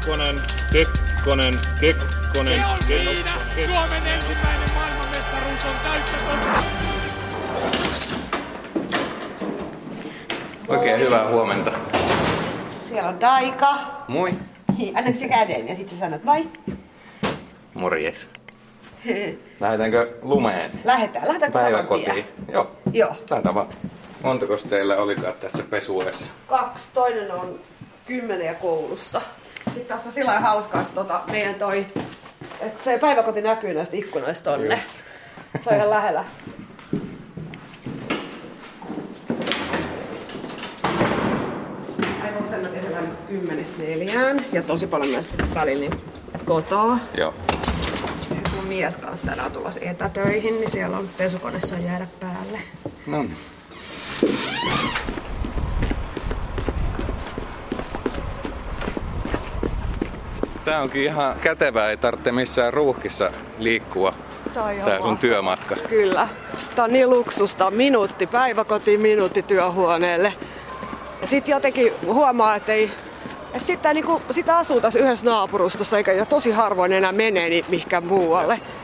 Kekkonen, Kekkonen, Kekkonen. Se on siinä! Suomen ensimmäinen maailmanmestaruus on täyttä totta! Oikein hyvää huomenta. Siellä on Taika. Moi. Annatko se käden ja sitten sä sanot vai? Morjes. Lähdetäänkö lumeen? Lähetään. Lähdetäänkö saman Päiväkotiin. tien? Joo. Joo. Lähdetään vaan. Montako teillä olikaan tässä pesuudessa? Kaksi. Toinen on kymmenen koulussa. Sitten tässä on sillä hauskaa, että tota, meidän toi, että se päiväkoti näkyy näistä ikkunoista tonne. Just. Se on ihan lähellä. Aivan sen mä tehdään kymmenestä neljään ja tosi paljon myös välillä niin kotoa. Joo. Sitten mun mies kanssa tänään tulossa etätöihin, niin siellä on pesukone saa jäädä päälle. No niin. Tää onkin ihan kätevää, ei tarvitse missään ruuhkissa liikkua. Tää on sun työmatka. Kyllä. Tää on niin luksusta. Minuutti päiväkotiin, minuutti työhuoneelle. Ja sitten jotenkin huomaa, että ei, että sitten niinku, sitä asuu tässä yhdessä naapurustossa, eikä ja tosi harvoin enää menee niin mihinkään muualle. Mä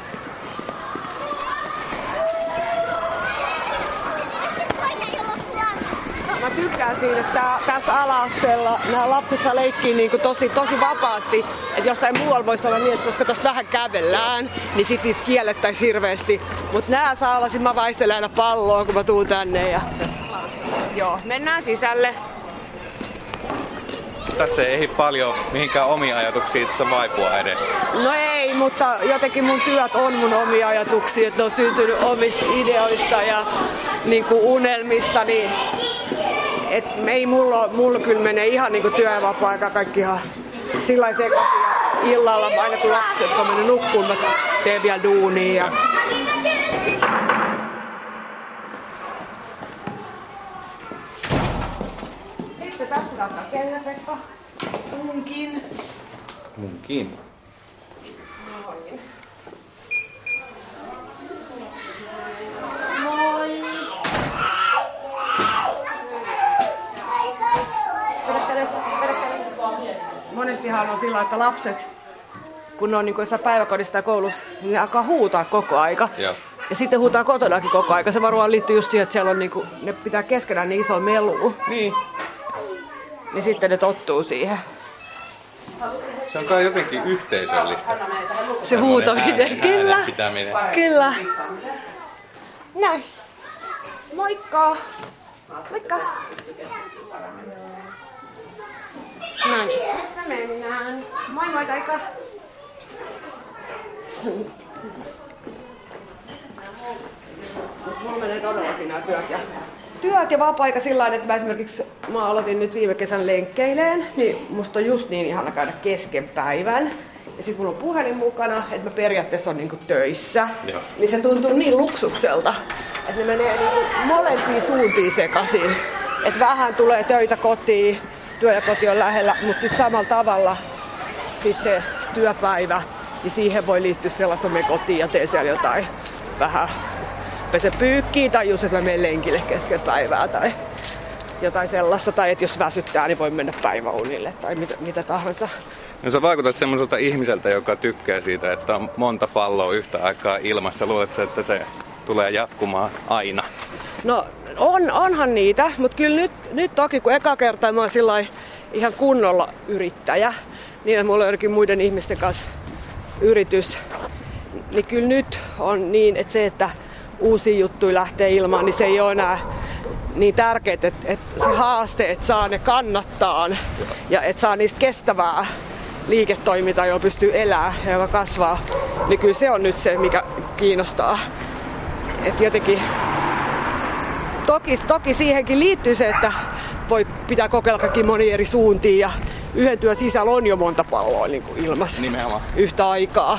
siitä, että tää, tässä ala-asteella nämä lapset saa leikkiä niin kuin tosi, tosi vapaasti. Että jossain muualla voisi olla niin, että koska tästä vähän kävellään, niin sit niitä kiellettäisiin hirveästi. Mutta nämä saa olla, sit mä vaistelen aina palloa, kun mä tuun tänne. Ja... Joo, mennään sisälle. Tässä ei ehdi paljon mihinkään omia ajatuksia itse vaipua edes. No ei, mutta jotenkin mun työt on mun omia ajatuksia, että ne on syntynyt omista ideoista ja niin kuin unelmista, niin et ei mulla, mulla kyllä menee ihan niin kuin työ ja vapaa-aika kaikki ihan sillä sekaisin. Illalla aina kun lapset on mennyt nukkuun, mä teen vielä duunia. Ja... Sitten tästä ottaa kengätekko. Munkin. Munkin. Noin. Moi. Vedättelet, vedättelet. Monestihan on sillä, että lapset, kun ne on niin jossain päiväkodissa ja koulussa, niin ne alkaa huutaa koko aika. Joo. Ja sitten huutaa kotonakin koko aika. Se varmaan liittyy just siihen, että siellä on niin kuin, ne pitää keskenään niin iso melu. Niin. Niin sitten ne tottuu siihen. Se on kai jotenkin yhteisöllistä. Se huutaminen, kyllä. pitäminen. Kyllä. Näin. Moikka. Moikka. Näin. Me mennään. Moi moi Taika. Mulla menee todellakin nämä työt ja työt ja vapaa-aika sillä lailla, että mä esimerkiksi mä aloitin nyt viime kesän lenkkeileen, niin musta on just niin ihana käydä kesken päivän. Ja sit mulla on puhelin mukana, että mä periaatteessa on niinku töissä. Joo. Niin se tuntuu niin luksukselta, että ne menee niinku molempiin suuntiin sekaisin. Että vähän tulee töitä kotiin, työ ja koti on lähellä, mutta sitten samalla tavalla sit se työpäivä, niin siihen voi liittyä sellaista, että mä kotiin ja teen siellä jotain vähän pese pyykkiä tai just, että mä menen lenkille kesken päivää tai jotain sellaista. Tai että jos väsyttää, niin voi mennä päiväunille tai mitä, mitä tahansa. No sä vaikutat semmoiselta ihmiseltä, joka tykkää siitä, että on monta palloa yhtä aikaa ilmassa. Luuletko, että se tulee jatkumaan aina? No on, onhan niitä, mutta kyllä nyt, nyt toki kun eka kertaa mä oon ihan kunnolla yrittäjä, niin että mulla on jotenkin muiden ihmisten kanssa yritys, niin kyllä nyt on niin, että se, että uusia juttuja lähtee ilmaan, niin se ei ole enää niin tärkeää, että, että se haaste, että saa ne kannattaa ja että saa niistä kestävää liiketoimintaa, jolla pystyy elämään ja joka kasvaa, niin kyllä se on nyt se, mikä kiinnostaa. Että jotenkin toki, toki siihenkin liittyy se, että voi pitää kokeilla kaikki moni eri suuntiin ja yhden työn sisällä on jo monta palloa niin kuin ilmassa Nimenomaan. yhtä aikaa.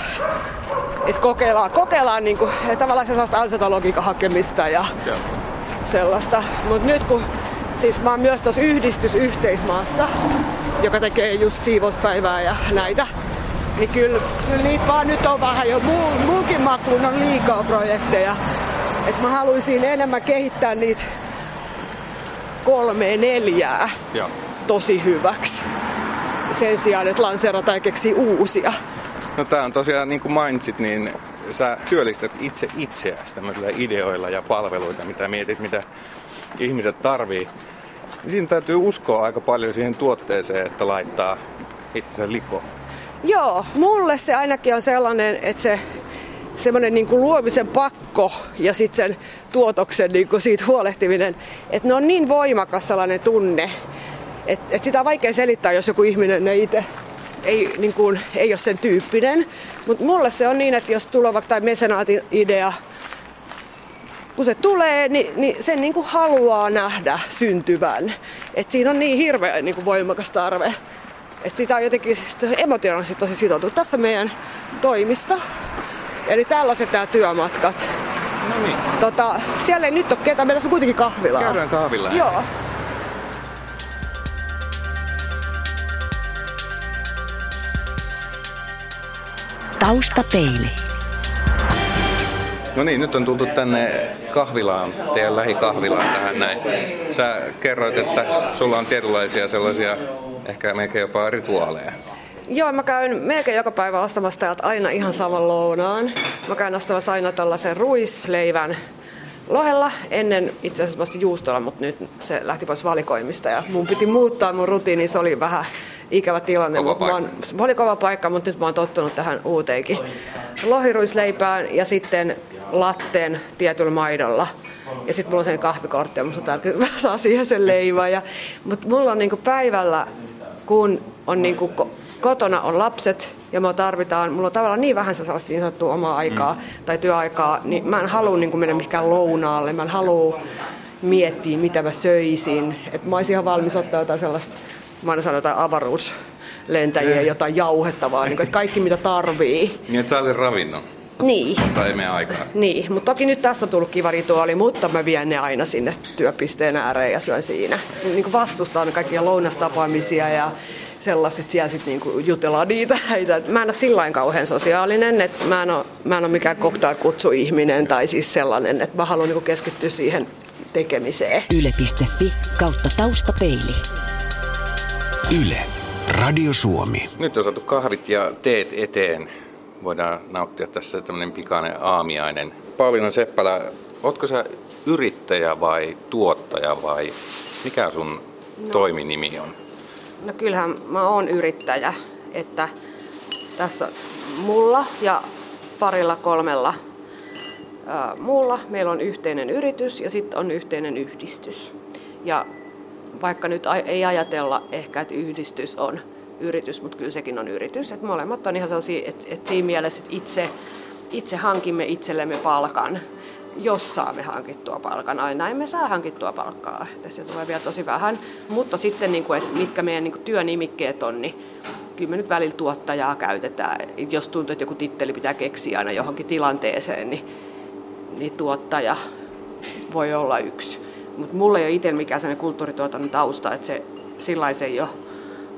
Et kokeillaan, kokeillaan niin kuin, tavallaan sellaista ansaintalogiikan hakemista ja Joo. sellaista. Mutta nyt kun, siis mä oon myös tuossa yhdistysyhteismaassa, joka tekee just siivouspäivää ja näitä, niin kyllä, kyllä niitä vaan nyt on vähän jo muun, muunkin makuun on liikaa projekteja. Et mä haluaisin enemmän kehittää niitä kolmea neljää Joo. tosi hyväksi. sen sijaan, että lanseerata ja keksii uusia. No tää on tosiaan, niin kuin mainitsit, niin sä työllistät itse itseäsi tämmöisillä ideoilla ja palveluita, mitä mietit, mitä ihmiset tarvii. Siinä täytyy uskoa aika paljon siihen tuotteeseen, että laittaa itsensä likoon. Joo, mulle se ainakin on sellainen, että se semmoinen niin kuin luomisen pakko ja sitten sen tuotoksen niin kuin siitä huolehtiminen, että ne on niin voimakas sellainen tunne, että, että sitä on vaikea selittää, jos joku ihminen ei itse ei, niin kuin, ei ole sen tyyppinen. Mutta mulle se on niin, että jos tulee vaikka mesenaatin idea, kun se tulee, niin, niin sen niin kuin haluaa nähdä syntyvän. Et siinä on niin hirveän niin kuin voimakas tarve. Et sitä on jotenkin emotionaalisesti tosi sitoutunut. Tässä meidän toimisto. Eli tällaiset nämä työmatkat. No niin. Tota, siellä ei nyt ole ketään, meillä on kuitenkin kahvilaa. Käydään kahvilla. Joo. Taustapeili. No niin, nyt on tultu tänne kahvilaan, teidän lähikahvilaan tähän näin. Sä kerroit, että sulla on tietynlaisia sellaisia ehkä melkein jopa rituaaleja. Joo, mä käyn melkein joka päivä ostamassa täältä aina ihan saman lounaan. Mä käyn ostamassa aina tällaisen ruisleivän lohella, ennen itse asiassa vasta juustolla, mutta nyt se lähti pois valikoimista ja mun piti muuttaa mun rutiini, se oli vähän ikävä tilanne. Kova mä oon, se oli kova paikka, mutta nyt mä oon tottunut tähän uuteenkin. Lohiruisleipään ja sitten latteen tietyllä maidolla. Ja sitten mulla on sen kahvikortti ja musta tärkeää, mä saan siihen sen leivän. Ja, mutta mulla on niinku päivällä, kun on niinku kotona on lapset ja me tarvitaan, mulla on tavallaan niin vähän sellaista niin sanottua omaa aikaa mm. tai työaikaa, niin mä en halua niin mennä mihinkään lounaalle, mä en halua miettiä, mitä mä söisin. Että mä olisin ihan valmis ottaa jotain sellaista, mä aina sanon jotain avaruuslentäjiä, jotain jauhettavaa, niin kuin, että kaikki mitä tarvii. Niin, että saa ravinnon. Niin. Tai ei mene aikaa. Niin, mutta toki nyt tästä on tullut kiva rituaali, mutta mä vien ne aina sinne työpisteen ääreen ja syön siinä. Niin vastustan kaikkia lounastapaamisia ja sellaiset, siellä sitten niinku jutellaan niitä näitä. Mä en ole sillä kauhean sosiaalinen, että mä en ole, mä en ole mikään cocktail-kutsuihminen tai siis sellainen, että mä haluan niinku keskittyä siihen tekemiseen. Yle.fi kautta taustapeili. Yle. Radio Suomi. Nyt on saatu kahvit ja teet eteen. Voidaan nauttia tässä tämmöinen pikainen aamiainen. Pauliina Seppälä, ootko sä yrittäjä vai tuottaja vai mikä sun no. toiminimi on? No kyllähän mä oon yrittäjä, että tässä mulla ja parilla kolmella ää, muulla meillä on yhteinen yritys ja sitten on yhteinen yhdistys. Ja vaikka nyt ei ajatella ehkä, että yhdistys on yritys, mutta kyllä sekin on yritys. Että molemmat on ihan sellaisia, että, että siinä mielessä, että itse, itse hankimme itsellemme palkan jos saamme hankittua palkan. Aina emme saa hankittua palkkaa, että se tulee vielä tosi vähän. Mutta sitten, niin kuin, että mitkä meidän niin kuin, työnimikkeet on, niin kyllä me nyt välillä tuottajaa käytetään. Jos tuntuu, että joku titteli pitää keksiä aina johonkin tilanteeseen, niin, niin tuottaja voi olla yksi. Mutta mulla ei ole itse mikään sellainen kulttuurituotannon tausta, että se sillä ei ole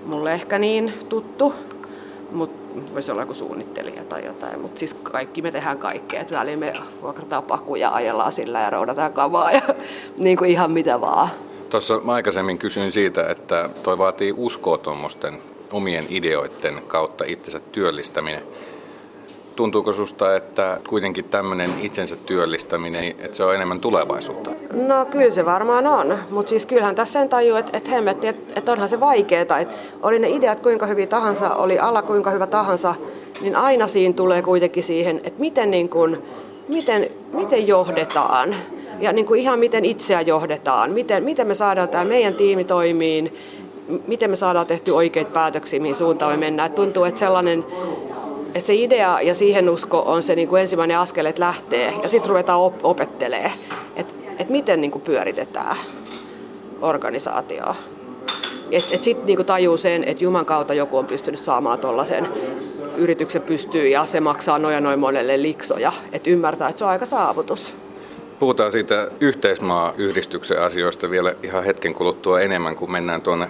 mulle ehkä niin tuttu mutta voisi olla joku suunnittelija tai jotain. Mutta siis kaikki me tehdään kaikkea. Että väliin me vuokrataan pakuja, ajellaan sillä ja roudataan kavaa ja niin kuin ihan mitä vaan. Tuossa mä aikaisemmin kysyin siitä, että toi vaatii uskoa tuommoisten omien ideoiden kautta itsensä työllistäminen. Tuntuuko susta, että kuitenkin tämmöinen itsensä työllistäminen, että se on enemmän tulevaisuutta? No kyllä se varmaan on, mutta siis kyllähän tässä sen tajuu, että, että hemmetti, että, että onhan se vaikeaa. Että oli ne ideat kuinka hyviä tahansa, oli ala kuinka hyvä tahansa, niin aina siinä tulee kuitenkin siihen, että miten, niin kuin, miten, miten johdetaan ja niin kuin ihan miten itseä johdetaan, miten, miten me saadaan tämä meidän tiimi toimiin, miten me saadaan tehty oikeita päätöksiä, mihin suuntaan me mennään. Et tuntuu, että sellainen että se idea ja siihen usko on se niin kuin ensimmäinen askel, että lähtee ja sitten ruvetaan op- opettelee, että et miten niin kuin pyöritetään organisaatioa. Että et sitten niin tajuu sen, että Juman kautta joku on pystynyt saamaan tuollaisen yrityksen pystyy ja se maksaa noja noin monelle liksoja. Että ymmärtää, että se on aika saavutus. Puhutaan siitä yhteismaa-yhdistyksen asioista vielä ihan hetken kuluttua enemmän, kun mennään tuonne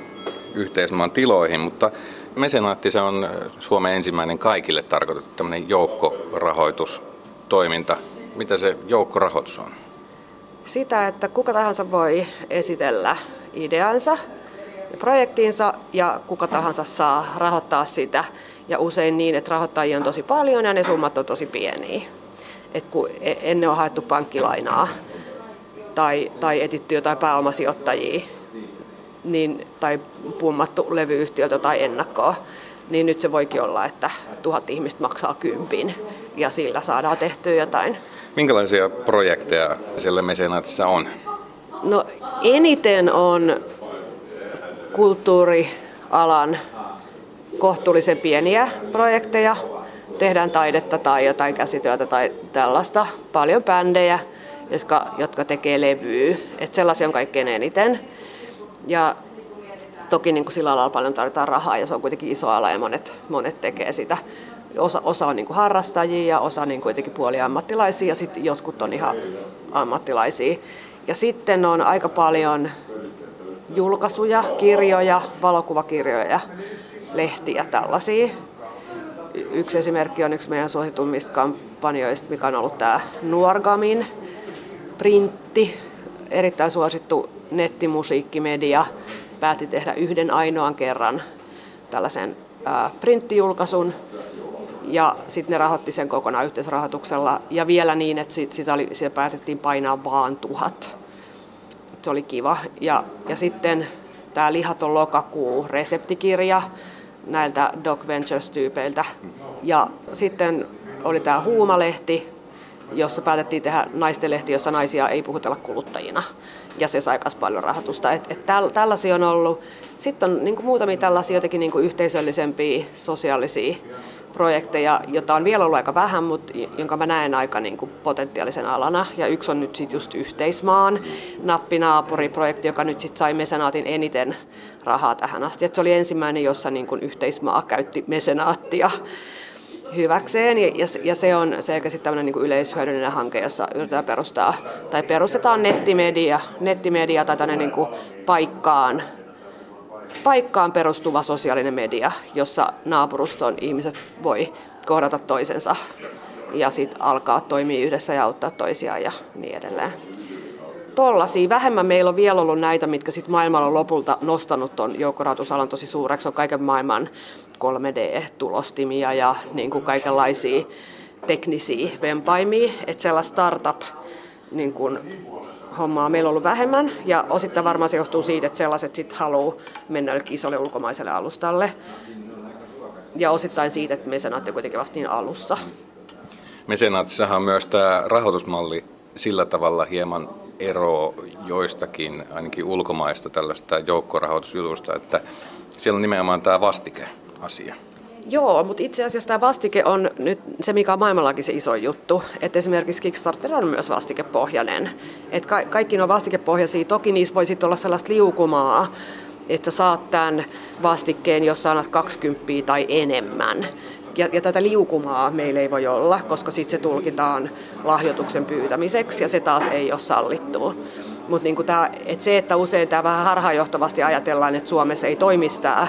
yhteismaan tiloihin, mutta Mesenaatti se on Suomen ensimmäinen kaikille tarkoitettu tämmöinen joukkorahoitustoiminta. Mitä se joukkorahoitus on? Sitä, että kuka tahansa voi esitellä ideansa projektiinsa ja kuka tahansa saa rahoittaa sitä. Ja usein niin, että rahoittajia on tosi paljon ja ne summat on tosi pieniä. Et kun e- ennen on haettu pankkilainaa tai, tai etitty jotain pääomasijoittajia niin, tai pummattu levyyhtiöltä tai ennakkoa, niin nyt se voikin olla, että tuhat ihmistä maksaa kympin ja sillä saadaan tehtyä jotain. Minkälaisia projekteja siellä mesenaatissa on? No eniten on kulttuurialan kohtuullisen pieniä projekteja. Tehdään taidetta tai jotain käsityötä tai tällaista. Paljon bändejä, jotka, jotka tekee levyä. Et sellaisia on kaikkein eniten. Ja toki niin kuin sillä alalla paljon tarvitaan rahaa ja se on kuitenkin iso ala ja monet, monet tekee sitä. Osa, osa on niin kuin harrastajia ja osa niin kuitenkin puoliammattilaisia ja sitten jotkut on ihan ammattilaisia. Ja sitten on aika paljon julkaisuja, kirjoja, valokuvakirjoja, lehtiä, tällaisia. Yksi esimerkki on yksi meidän suositummista kampanjoista, mikä on ollut tämä Nuorgamin printti, erittäin suosittu nettimusiikkimedia, päätti tehdä yhden ainoan kerran tällaisen printtijulkaisun, ja sitten ne rahoitti sen kokonaan yhteisrahoituksella, ja vielä niin, että sit, sitä, oli, sitä päätettiin painaa vaan tuhat. Se oli kiva. Ja, ja sitten tämä Lihaton lokakuu reseptikirja näiltä Doc Ventures-tyypeiltä. Ja sitten oli tämä Huumalehti, jossa päätettiin tehdä naistenlehti, jossa naisia ei puhutella kuluttajina. Ja se sai myös paljon rahoitusta. Et, et täl, tällaisia on ollut. Sitten on niin muutamia tällaisia jotenkin niin yhteisöllisempiä, sosiaalisia projekteja, jota on vielä ollut aika vähän, mutta jonka mä näen aika niin kuin potentiaalisen alana. Ja yksi on nyt sitten just Yhteismaan nappinaapuriprojekti, joka nyt sitten sai mesenaatin eniten rahaa tähän asti. Et se oli ensimmäinen, jossa niin kuin Yhteismaa käytti mesenaattia hyväkseen. Ja, ja, se on sitten tämmöinen niin yleishyödyllinen hanke, jossa yritetään perustaa, tai perustetaan nettimedia, nettimedia tai tänne niin paikkaan paikkaan perustuva sosiaalinen media, jossa naapuruston ihmiset voi kohdata toisensa ja sitten alkaa toimia yhdessä ja auttaa toisiaan ja niin edelleen. Tollaisia. Vähemmän meillä on vielä ollut näitä, mitkä sitten maailmalla on lopulta nostanut tuon joukkorahoitusalan tosi suureksi. On kaiken maailman 3D-tulostimia ja niin kuin kaikenlaisia teknisiä vempaimia. Että sellainen startup niin kuin hommaa meillä on ollut vähemmän ja osittain varmaan se johtuu siitä, että sellaiset sitten haluaa mennä isolle ulkomaiselle alustalle ja osittain siitä, että mesenaatti kuitenkin vasta niin alussa. Mesenaatissahan on myös tämä rahoitusmalli sillä tavalla hieman ero joistakin, ainakin ulkomaista tällaista joukkorahoitusjutusta, että siellä on nimenomaan tämä vastike-asia. Joo, mutta itse asiassa tämä vastike on nyt se, mikä on maailmallakin se iso juttu. Että esimerkiksi Kickstarter on myös vastikepohjainen. Että ka- kaikki on vastikepohjaisia. Toki niissä voi sitten olla sellaista liukumaa, että sä saat tämän vastikkeen, jos annat 20 tai enemmän. Ja, ja tätä liukumaa meillä ei voi olla, koska sitten se tulkitaan lahjoituksen pyytämiseksi ja se taas ei ole sallittu. Mutta niinku se, että usein tämä vähän harhaanjohtavasti ajatellaan, että Suomessa ei toimistää,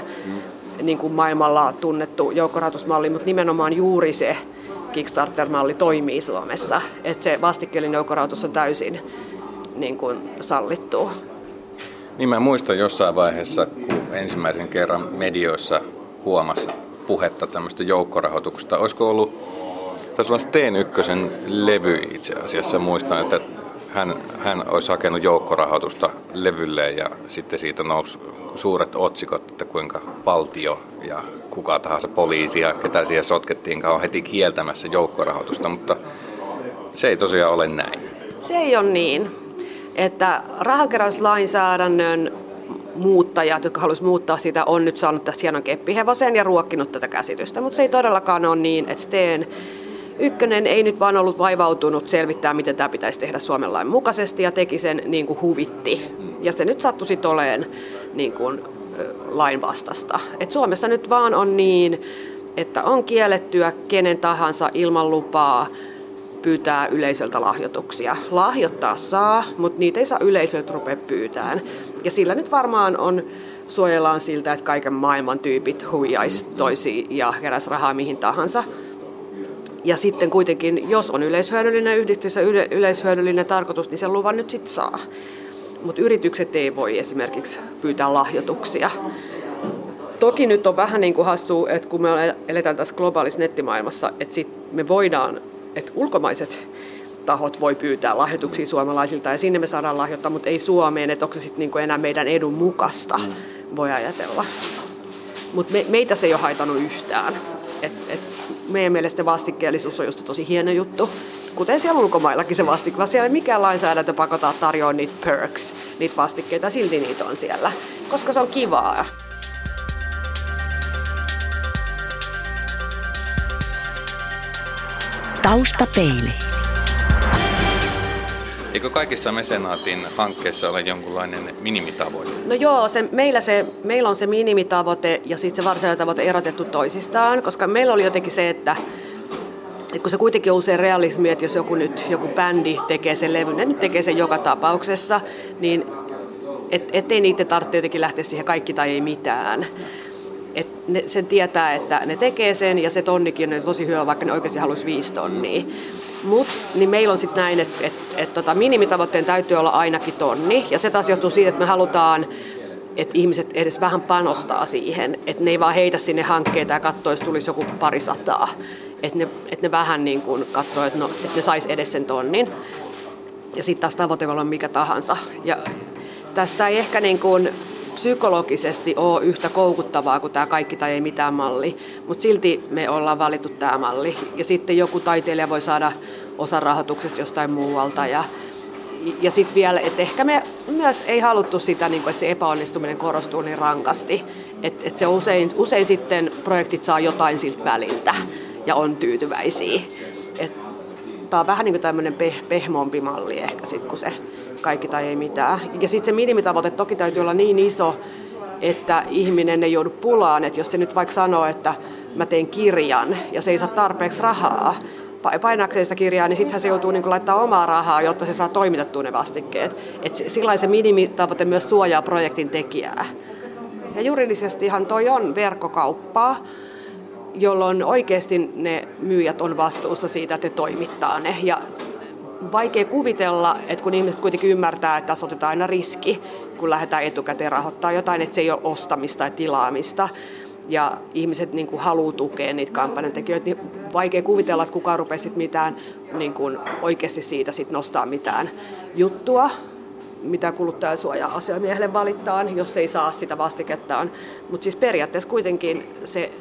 niin kuin maailmalla tunnettu joukkorahoitusmalli, mutta nimenomaan juuri se Kickstarter-malli toimii Suomessa. Että se vastikkeellinen joukkorahoitus on täysin niin kuin sallittu. Niin mä muistan jossain vaiheessa, kun ensimmäisen kerran medioissa huomasi puhetta tämmöistä joukkorahoituksesta. Olisiko ollut, tässä on Steen Ykkösen levy itse asiassa, muistan, että hän, hän olisi hakenut joukkorahoitusta levylle ja sitten siitä nousi suuret otsikot, että kuinka valtio ja kuka tahansa poliisi ja ketä siihen sotkettiin, on heti kieltämässä joukkorahoitusta, mutta se ei tosiaan ole näin. Se ei ole niin, että rahankeräyslainsäädännön muuttajat, jotka haluaisivat muuttaa sitä, on nyt saanut tästä hienon keppihevosen ja ruokkinut tätä käsitystä. Mutta se ei todellakaan ole niin, että Steen Ykkönen ei nyt vaan ollut vaivautunut selvittää, miten tämä pitäisi tehdä Suomen lain mukaisesti ja teki sen niin kuin huvitti. Ja se nyt sattui sitten oleen niin kuin, lain vastasta. Et Suomessa nyt vaan on niin, että on kiellettyä kenen tahansa ilman lupaa pyytää yleisöltä lahjoituksia. Lahjoittaa saa, mutta niitä ei saa yleisöltä rupea pyytään. Ja sillä nyt varmaan on suojellaan siltä, että kaiken maailman tyypit huijaisi toisiin ja keräs rahaa mihin tahansa. Ja sitten kuitenkin, jos on yleishyödyllinen yhdistys ja yle, yleishyödyllinen tarkoitus, niin sen luvan nyt sitten saa. mutta yritykset ei voi esimerkiksi pyytää lahjoituksia. Toki nyt on vähän niin kuin hassu, että kun me eletään tässä globaalissa nettimaailmassa, että sit me voidaan, että ulkomaiset tahot voi pyytää lahjoituksia suomalaisilta ja sinne me saadaan lahjoittaa, mutta ei Suomeen, että onko se sitten niin enää meidän edun mukaista, mm. voi ajatella. Mutta me, meitä se ei ole haitannut yhtään. Et, et meidän mielestä vastikkeellisuus on just tosi hieno juttu. Kuten siellä ulkomaillakin se vastik, vaan siellä ei mikään lainsäädäntö pakottaa tarjoaa niitä perks, niitä vastikkeita, silti niitä on siellä, koska se on kivaa. Taustapeili. Eikö kaikissa mesenaatin hankkeissa ole jonkunlainen minimitavoite? No joo, se, meillä, se, meillä on se minimitavoite ja sitten se varsinainen tavoite erotettu toisistaan, koska meillä oli jotenkin se, että et kun se kuitenkin on usein realismi, että jos joku nyt joku bändi tekee sen levyn, ne nyt tekee sen joka tapauksessa, niin et, ettei niitä tarvitse jotenkin lähteä siihen kaikki tai ei mitään. Et ne, sen tietää, että ne tekee sen ja se tonnikin on tosi hyvä, vaikka ne oikeasti haluaisi viisi tonnia. Mut, niin meillä on sitten näin, että et, et, tota, minimitavoitteen täytyy olla ainakin tonni. Ja se taas johtuu siitä, että me halutaan, että ihmiset edes vähän panostaa siihen. Että ne ei vaan heitä sinne hankkeita ja katsoa, jos tulisi joku pari sataa. Että ne, et ne vähän niin kuin katsoo, että, no, että ne sais edes sen tonnin. Ja sitten taas tavoite voi olla mikä tahansa. Ja tästä ei ehkä niin kuin psykologisesti ole yhtä koukuttavaa kuin tämä kaikki tai ei mitään malli, mutta silti me ollaan valittu tämä malli. Ja sitten joku taiteilija voi saada osa rahoituksesta jostain muualta ja ja sitten vielä, että ehkä me myös ei haluttu sitä, niin kuin, että se epäonnistuminen korostuu niin rankasti. Että et se usein, usein sitten projektit saa jotain siltä väliltä ja on tyytyväisiä. Tämä on vähän niin kuin tämmöinen peh, pehmompi malli ehkä sitten, kun se kaikki tai ei mitään. Ja sitten se minimitavoite toki täytyy olla niin iso, että ihminen ei joudu pulaan, että jos se nyt vaikka sanoo, että mä teen kirjan ja se ei saa tarpeeksi rahaa, painaakseen sitä kirjaa, niin sittenhän se joutuu niin laittaa omaa rahaa, jotta se saa toimitettua ne vastikkeet. Et sillä se minimitavoite myös suojaa projektin tekijää. Ja juridisestihan toi on verkkokauppaa, jolloin oikeasti ne myyjät on vastuussa siitä, että ne toimittaa ne. Ja vaikea kuvitella, että kun ihmiset kuitenkin ymmärtää, että tässä otetaan aina riski, kun lähdetään etukäteen rahoittamaan jotain, että se ei ole ostamista tai tilaamista. Ja ihmiset niin kuin haluaa tukea niitä kampanjantekijöitä, niin vaikea kuvitella, että kukaan rupeisi mitään niin kuin oikeasti siitä sit nostaa mitään juttua, mitä kuluttajasuoja-asiamiehelle valittaa, jos ei saa sitä vastikettaan. Mutta siis periaatteessa kuitenkin se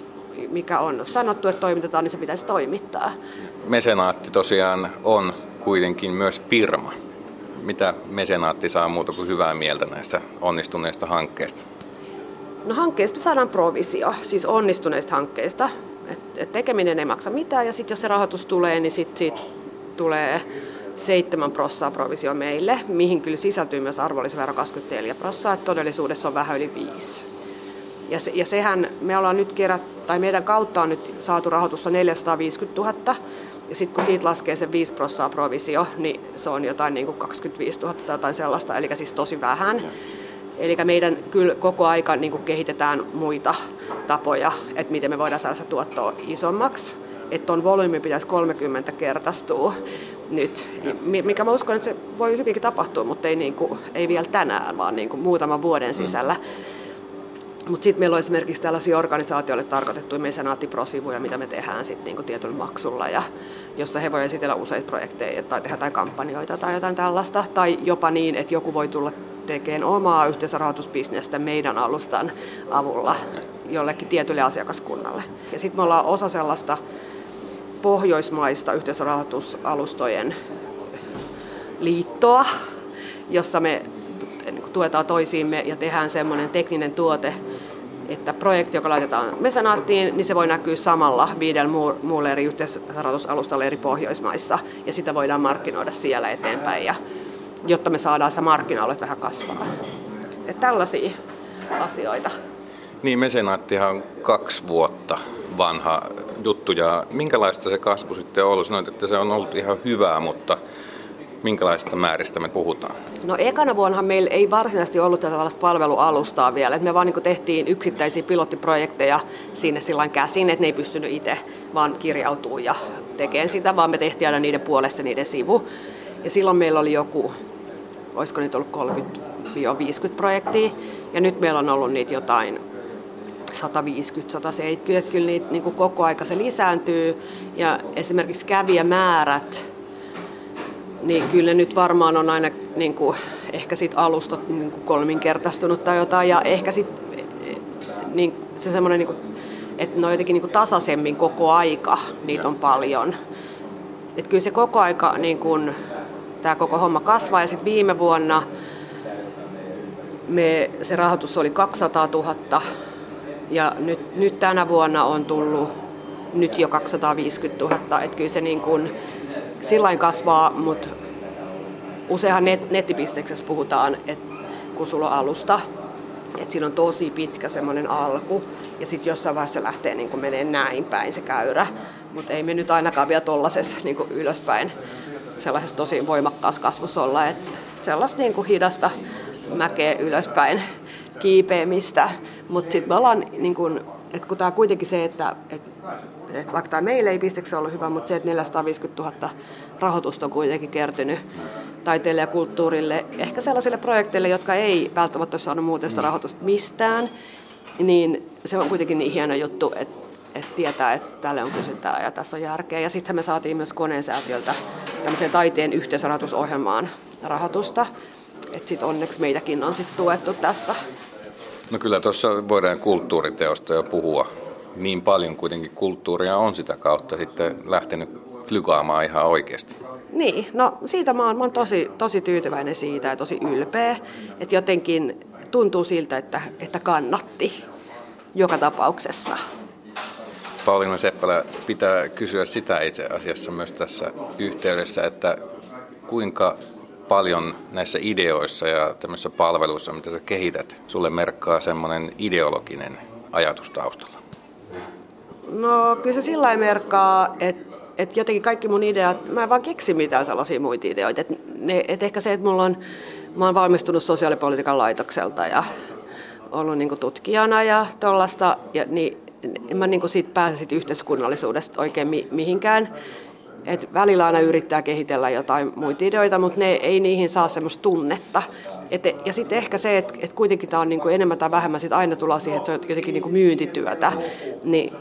mikä on sanottu, että toimitetaan, niin se pitäisi toimittaa. Mesenaatti tosiaan on kuitenkin myös firma. Mitä mesenaatti saa muuta kuin hyvää mieltä näistä onnistuneista hankkeista? No hankkeesta saadaan provisio, siis onnistuneista hankkeista. Et, et tekeminen ei maksa mitään ja sitten jos se rahoitus tulee, niin sitten sit tulee 7 prossaa provisio meille, mihin kyllä sisältyy myös arvonlisävero 24 prossaa, että todellisuudessa on vähän yli 5. Ja, se, ja sehän me ollaan nyt kerät, tai meidän kautta on nyt saatu rahoitusta 450 000, ja sitten kun siitä laskee se 5 prossaa provisio, niin se on jotain niin kuin 25 000 tai jotain sellaista, eli siis tosi vähän. Eli meidän kyllä koko aika niin kuin kehitetään muita tapoja, että miten me voidaan saada se tuottoa isommaksi. Että tuon volyymi pitäisi 30 kertaistua nyt, mikä mä uskon, että se voi hyvinkin tapahtua, mutta ei, niin kuin, ei vielä tänään, vaan niin kuin muutaman vuoden sisällä. Mm. Mutta sitten meillä on esimerkiksi tällaisia organisaatioille tarkoitettuja mesenaattiprosivuja, mitä me tehdään sitten niinku tietyllä maksulla, ja jossa he voivat esitellä useita projekteja tai tehdä jotain kampanjoita tai jotain tällaista. Tai jopa niin, että joku voi tulla tekemään omaa yhteisrahoitusbisnestä meidän alustan avulla jollekin tietylle asiakaskunnalle. Ja sitten me ollaan osa sellaista pohjoismaista yhteisrahoitusalustojen liittoa, jossa me tuetaan toisiimme ja tehdään semmoinen tekninen tuote, että projekti, joka laitetaan mesenaattiin, niin se voi näkyä samalla viidellä muulla eri yhteisrahoitusalustalla eri Pohjoismaissa, ja sitä voidaan markkinoida siellä eteenpäin, ja, jotta me saadaan se markkina vähän kasvaa. Että tällaisia asioita. Niin, mesenaattihan on kaksi vuotta vanha juttu, ja minkälaista se kasvu sitten on ollut? Sanoit, että se on ollut ihan hyvää, mutta minkälaisista määristä me puhutaan? No ekana vuonna meillä ei varsinaisesti ollut tällaista palvelualustaa vielä. Et me vaan niin tehtiin yksittäisiä pilottiprojekteja sinne sillä käsin, että ne ei pystynyt itse vaan kirjautuu ja tekemään sitä, vaan me tehtiin aina niiden puolesta niiden sivu. Ja silloin meillä oli joku, olisiko nyt ollut 30 projektia. Ja nyt meillä on ollut niitä jotain 150-170, että kyllä niitä niin koko aika se lisääntyy. Ja esimerkiksi kävijämäärät, niin kyllä nyt varmaan on aina niin kuin, ehkä sit alusta niin kuin kolminkertaistunut tai jotain. Ja ehkä sitten niin, se semmoinen, niin kuin, että ne on jotenkin niin kuin tasaisemmin koko aika, niitä on paljon. Että kyllä se koko aika, niin kuin, tämä koko homma kasvaa. Ja sitten viime vuonna me, se rahoitus oli 200 000 ja nyt, nyt tänä vuonna on tullut nyt jo 250 000. Että kyllä se niin kuin, sillain kasvaa, mutta useinhan net, nettipisteksessä puhutaan, että kun sulla on alusta, että siinä on tosi pitkä semmoinen alku ja sitten jossain vaiheessa se lähtee niin kuin menee näin päin se käyrä. Mutta ei me nyt ainakaan vielä tollaisessa niin kuin ylöspäin sellaisessa tosi voimakkaassa kasvussa olla. Että sellaista niin kuin hidasta mäkeä ylöspäin kiipeämistä. Mutta sitten me ollaan, niin kuin, että kun tämä kuitenkin se, että, että, että vaikka tämä meille ei pisteksi ollut hyvä, mutta se, että 450 000 rahoitusta on kuitenkin kertynyt taiteelle ja kulttuurille, ehkä sellaisille projekteille, jotka ei välttämättä ole saanut muuten sitä rahoitusta mistään, niin se on kuitenkin niin hieno juttu, että, että tietää, että tälle on kysyntää ja tässä on järkeä. Ja sitten me saatiin myös koneensäätiöltä tämmöiseen taiteen yhteisrahoitusohjelmaan rahoitusta. Että sitten onneksi meitäkin on sitten tuettu tässä. No kyllä tuossa voidaan kulttuuriteosta jo puhua. Niin paljon kuitenkin kulttuuria on sitä kautta sitten lähtenyt flygaamaan ihan oikeasti. Niin, no siitä mä oon, mä oon tosi, tosi tyytyväinen siitä ja tosi ylpeä, että jotenkin tuntuu siltä, että, että kannatti joka tapauksessa. Pauliina Seppälä, pitää kysyä sitä itse asiassa myös tässä yhteydessä, että kuinka paljon näissä ideoissa ja tämmöisissä palveluissa, mitä sä kehität, sulle merkkaa semmoinen ideologinen ajatus taustalla? No kyllä se sillä merkkaa, että et jotenkin kaikki mun ideat, mä en vaan keksi mitään sellaisia muita ideoita. Et ne, et ehkä se, että mulla on, mä oon valmistunut sosiaalipolitiikan laitokselta ja ollut niinku tutkijana ja tuollaista, ja niin en mä niinku siitä pääse siitä yhteiskunnallisuudesta oikein mi- mihinkään. Et välillä aina yrittää kehitellä jotain muita ideoita, mutta ne ei niihin saa semmoista tunnetta. Et, ja sitten ehkä se, että et kuitenkin tämä on niinku enemmän tai vähemmän sit aina tullaan siihen, että se on jotenkin niinku myyntityötä. Niin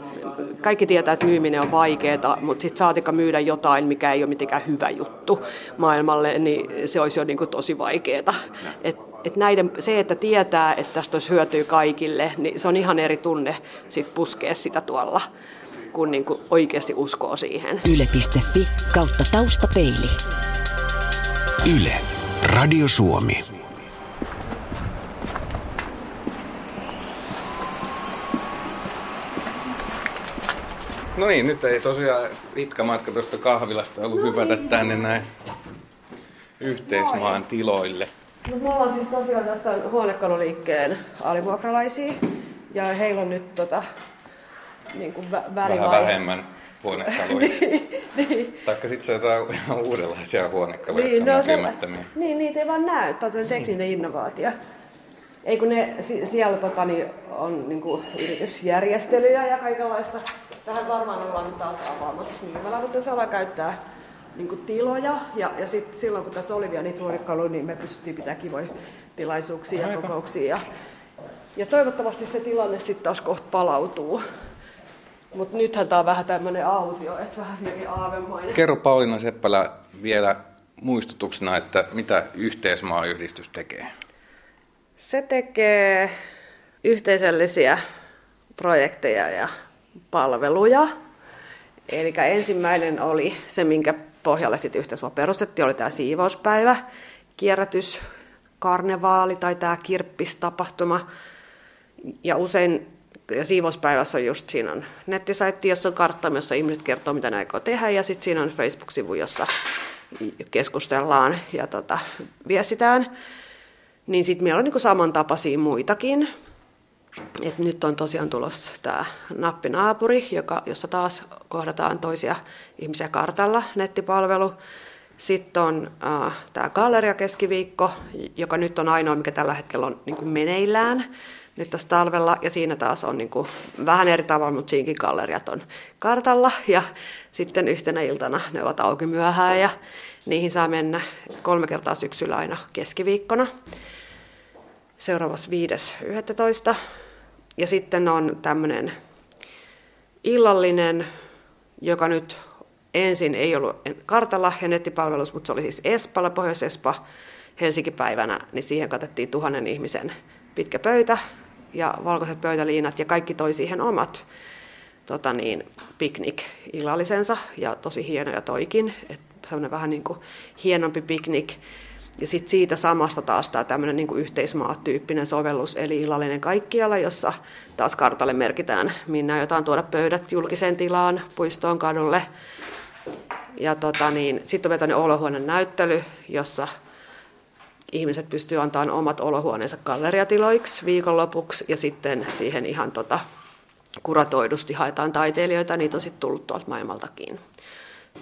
kaikki tietää, että myyminen on vaikeaa, mutta sitten saatika myydä jotain, mikä ei ole mitenkään hyvä juttu maailmalle, niin se olisi jo niinku tosi vaikeaa. Et, et näiden, se, että tietää, että tästä olisi hyötyä kaikille, niin se on ihan eri tunne sit puskea sitä tuolla kun niin kuin oikeasti uskoo siihen. Yle.fi kautta taustapeili. Yle. Radio Suomi. No niin, nyt ei tosiaan pitkä matka tuosta kahvilasta ollut no hypätä niin. tänne näin yhteismaan tiloille. No, me ollaan siis tosiaan tästä huonekaluliikkeen alivuokralaisia ja heillä on nyt tota, niin kuin vä- Vähän vähemmän huonekaluja. niin, niin. Taikka sitten se jotain uudenlaisia huonekaluja, niin, no. Se, niin, niitä ei vaan näy. Tämä on tekninen innovaatio. Ei kun ne, siellä tota, niin, on niin kuin, yritysjärjestelyjä ja kaikenlaista. Tähän varmaan ollaan nyt taas avaamassa myymälä, mutta saa käyttää niin kuin tiloja. Ja, ja sit silloin kun tässä oli vielä niitä huonekaluja, niin me pystyttiin pitämään kivoja tilaisuuksia ja kokouksia. Ja, ja toivottavasti se tilanne sitten taas kohta palautuu. Mutta nythän tämä on vähän tämmöinen autio, että vähän jotenkin aavemainen. Kerro Pauliina Seppälä vielä muistutuksena, että mitä yhteismaayhdistys tekee? Se tekee yhteisöllisiä projekteja ja palveluja. Eli ensimmäinen oli se, minkä pohjalle sitten yhteismaa perustettiin, oli tämä siivouspäivä, kierrätys, karnevaali tai tämä kirppistapahtuma. Ja usein ja siivouspäivässä on just siinä on nettisaitti, jossa on kartta, jossa ihmiset kertoo, mitä ne aikoo tehdä, ja sitten siinä on Facebook-sivu, jossa keskustellaan ja tota, viestitään. Niin sitten meillä on niinku samantapaisia muitakin. Et nyt on tosiaan tulossa tämä nappinaapuri, joka, jossa taas kohdataan toisia ihmisiä kartalla, nettipalvelu. Sitten on äh, tämä galleria keskiviikko, joka nyt on ainoa, mikä tällä hetkellä on niin kuin meneillään nyt tässä talvella. Ja siinä taas on niin kuin vähän eri tavalla, mutta siinkin galleriat on kartalla. Ja sitten yhtenä iltana ne ovat auki myöhään ja niihin saa mennä kolme kertaa syksyllä aina keskiviikkona. seuraavassa 5.11. Ja sitten on tämmöinen illallinen, joka nyt ensin ei ollut kartalla ja nettipalvelussa, mutta se oli siis Espalla, Pohjois-Espa, Helsinki-päivänä, niin siihen katettiin tuhannen ihmisen pitkä pöytä ja valkoiset pöytäliinat ja kaikki toi siihen omat tota niin, piknik illallisensa ja tosi hienoja toikin, että semmoinen vähän niin kuin hienompi piknik. Ja sitten siitä samasta taas tämä tämmöinen niin yhteismaatyyppinen sovellus, eli illallinen kaikkialla, jossa taas kartalle merkitään, minne aiotaan tuoda pöydät julkiseen tilaan, puistoon, kadulle. Ja tota niin, sitten on vielä olohuoneen näyttely, jossa ihmiset pystyvät antamaan omat olohuoneensa galleriatiloiksi viikonlopuksi ja sitten siihen ihan tota, kuratoidusti haetaan taiteilijoita, niitä on sitten tullut tuolta maailmaltakin.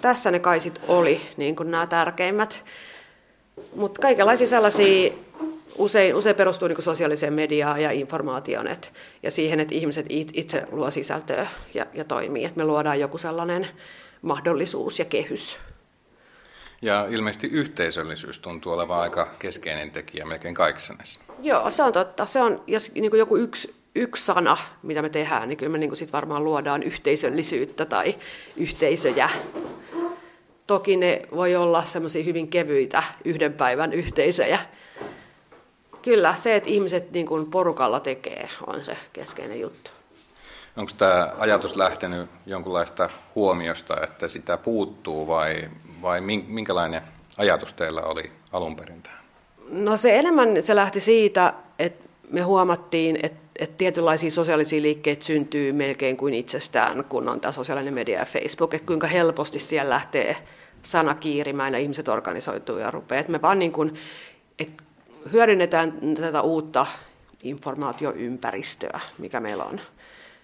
Tässä ne kai sit oli niin kuin nämä tärkeimmät. Mutta kaikenlaisia sellaisia usein, usein perustuu niin sosiaaliseen mediaan ja informaatioon et, ja siihen, että ihmiset itse luo sisältöä ja, ja toimii. Että me luodaan joku sellainen mahdollisuus ja kehys. Ja ilmeisesti yhteisöllisyys tuntuu olevan aika keskeinen tekijä melkein kaikissa näissä. Joo, se on totta. Se on, jos niin joku yksi, yksi sana, mitä me tehdään, niin kyllä me niin sit varmaan luodaan yhteisöllisyyttä tai yhteisöjä. Toki ne voi olla semmoisia hyvin kevyitä yhden päivän yhteisöjä. Kyllä, se, että ihmiset niin porukalla tekee, on se keskeinen juttu. Onko tämä ajatus lähtenyt jonkunlaista huomiosta, että sitä puuttuu vai, vai minkälainen ajatus teillä oli alun perin tähän? No se enemmän se lähti siitä, että me huomattiin, että, että tietynlaisia sosiaalisia liikkeitä syntyy melkein kuin itsestään, kun on tämä sosiaalinen media ja Facebook, että kuinka helposti siellä lähtee sana kiirimään ja ihmiset organisoituu ja rupeaa. Että me vaan niin kuin, että hyödynnetään tätä uutta informaatioympäristöä, mikä meillä on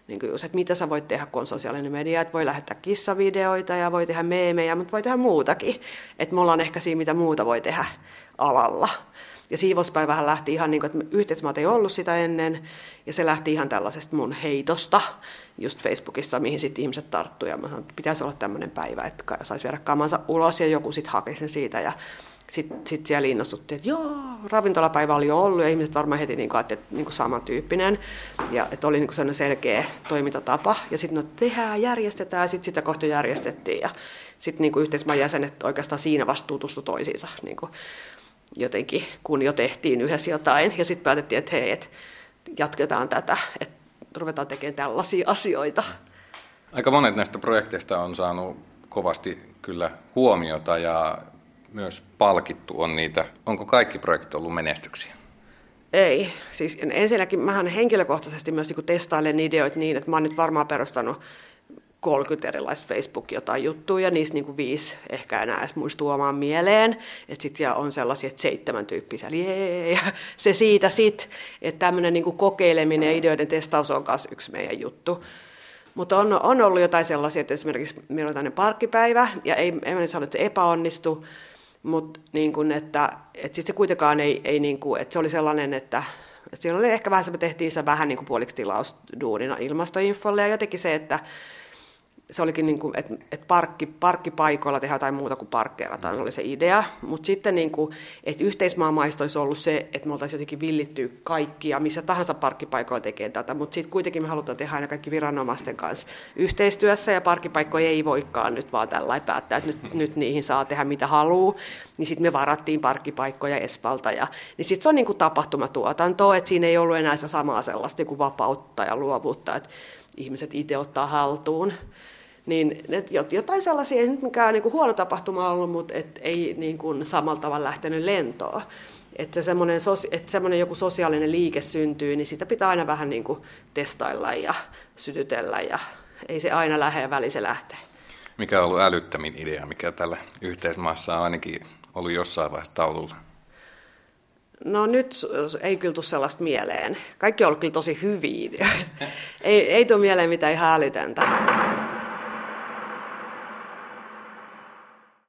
niin kuin just, että mitä sä voit tehdä, kun on sosiaalinen media, että voi lähettää kissavideoita ja voi tehdä meemejä, mutta voi tehdä muutakin. Että me ollaan ehkä siinä, mitä muuta voi tehdä alalla. Ja siivouspäivähän lähti ihan niin kuin, että yhteismaat ei ollut sitä ennen, ja se lähti ihan tällaisesta mun heitosta just Facebookissa, mihin sitten ihmiset tarttuivat. Ja mä sanoin, että pitäisi olla tämmöinen päivä, että saisi viedä kamansa ulos, ja joku sitten haki sen siitä, ja sitten sit siellä innostuttiin, että joo, ravintolapäivä oli jo ollut ja ihmiset varmaan heti niin kuin, että, niin kuin samantyyppinen. Ja että oli niin kuin sellainen selkeä toimintatapa. Ja sitten no tehdään, järjestetään ja sitten sitä kohta järjestettiin. Ja sitten niin yhteismaan jäsenet oikeastaan siinä vasta tutustu toisiinsa niin kuin jotenkin, kun jo tehtiin yhdessä jotain. Ja sitten päätettiin, että hei, että jatketaan tätä, että ruvetaan tekemään tällaisia asioita. Aika monet näistä projekteista on saanut kovasti kyllä huomiota ja myös palkittu on niitä. Onko kaikki projektit ollut menestyksiä? Ei. Siis ensinnäkin mähän henkilökohtaisesti myös niin testailen ideoita niin, että mä oon nyt varmaan perustanut 30 erilaista Facebook-jotain juttuja, ja niistä niin kuin viisi ehkä enää edes muistuu omaan mieleen. Että sitten on sellaisia, että seitsemän tyyppisiä, jee, ja se siitä sitten, että tämmöinen niin kuin kokeileminen ja ideoiden testaus on myös yksi meidän juttu. Mutta on, on ollut jotain sellaisia, että esimerkiksi meillä on tämmöinen parkkipäivä, ja ei, ei nyt sano, että se epäonnistu, mutta niin kuin, että, että sit se kuitenkaan ei, ei niin kuin, että se oli sellainen, että, että siellä oli ehkä vähän se, me tehtiin se vähän niin kuin puoliksi tilausduunina ilmastoinfolle. Ja jotenkin se, että se olikin, niin kuin, että, että parkki, parkkipaikoilla tehdään jotain muuta kuin parkkeerataan, oli se idea. Mutta sitten, niin kuin, että yhteismaamaista olisi ollut se, että me oltaisiin jotenkin villitty kaikkia, missä tahansa parkkipaikoilla tekee tätä. Mutta sitten kuitenkin me halutaan tehdä aina kaikki viranomaisten kanssa yhteistyössä, ja parkkipaikkoja ei voikaan nyt vaan tällä päättää, että nyt, nyt niihin saa tehdä mitä haluaa. Niin sitten me varattiin parkkipaikkoja Espalta. Ja, niin sitten se on niin kuin tapahtumatuotanto, että siinä ei ollut enää samaa sellaista niin kuin vapautta ja luovuutta, että ihmiset itse ottaa haltuun niin jotain sellaisia, ei nyt mikään niin kuin huono tapahtuma ollut, mutta et ei niin kuin samalla tavalla lähtenyt lentoon. Että se semmoinen, että semmoinen joku sosiaalinen liike syntyy, niin sitä pitää aina vähän niin kuin testailla ja sytytellä ja ei se aina lähde ja väli se lähtee. Mikä on ollut älyttömin idea, mikä tällä yhteismaassa on ainakin ollut jossain vaiheessa taululla? No nyt ei kyllä tule sellaista mieleen. Kaikki on ollut kyllä tosi hyviä ei, ei tule mieleen mitään ihan älytöntä.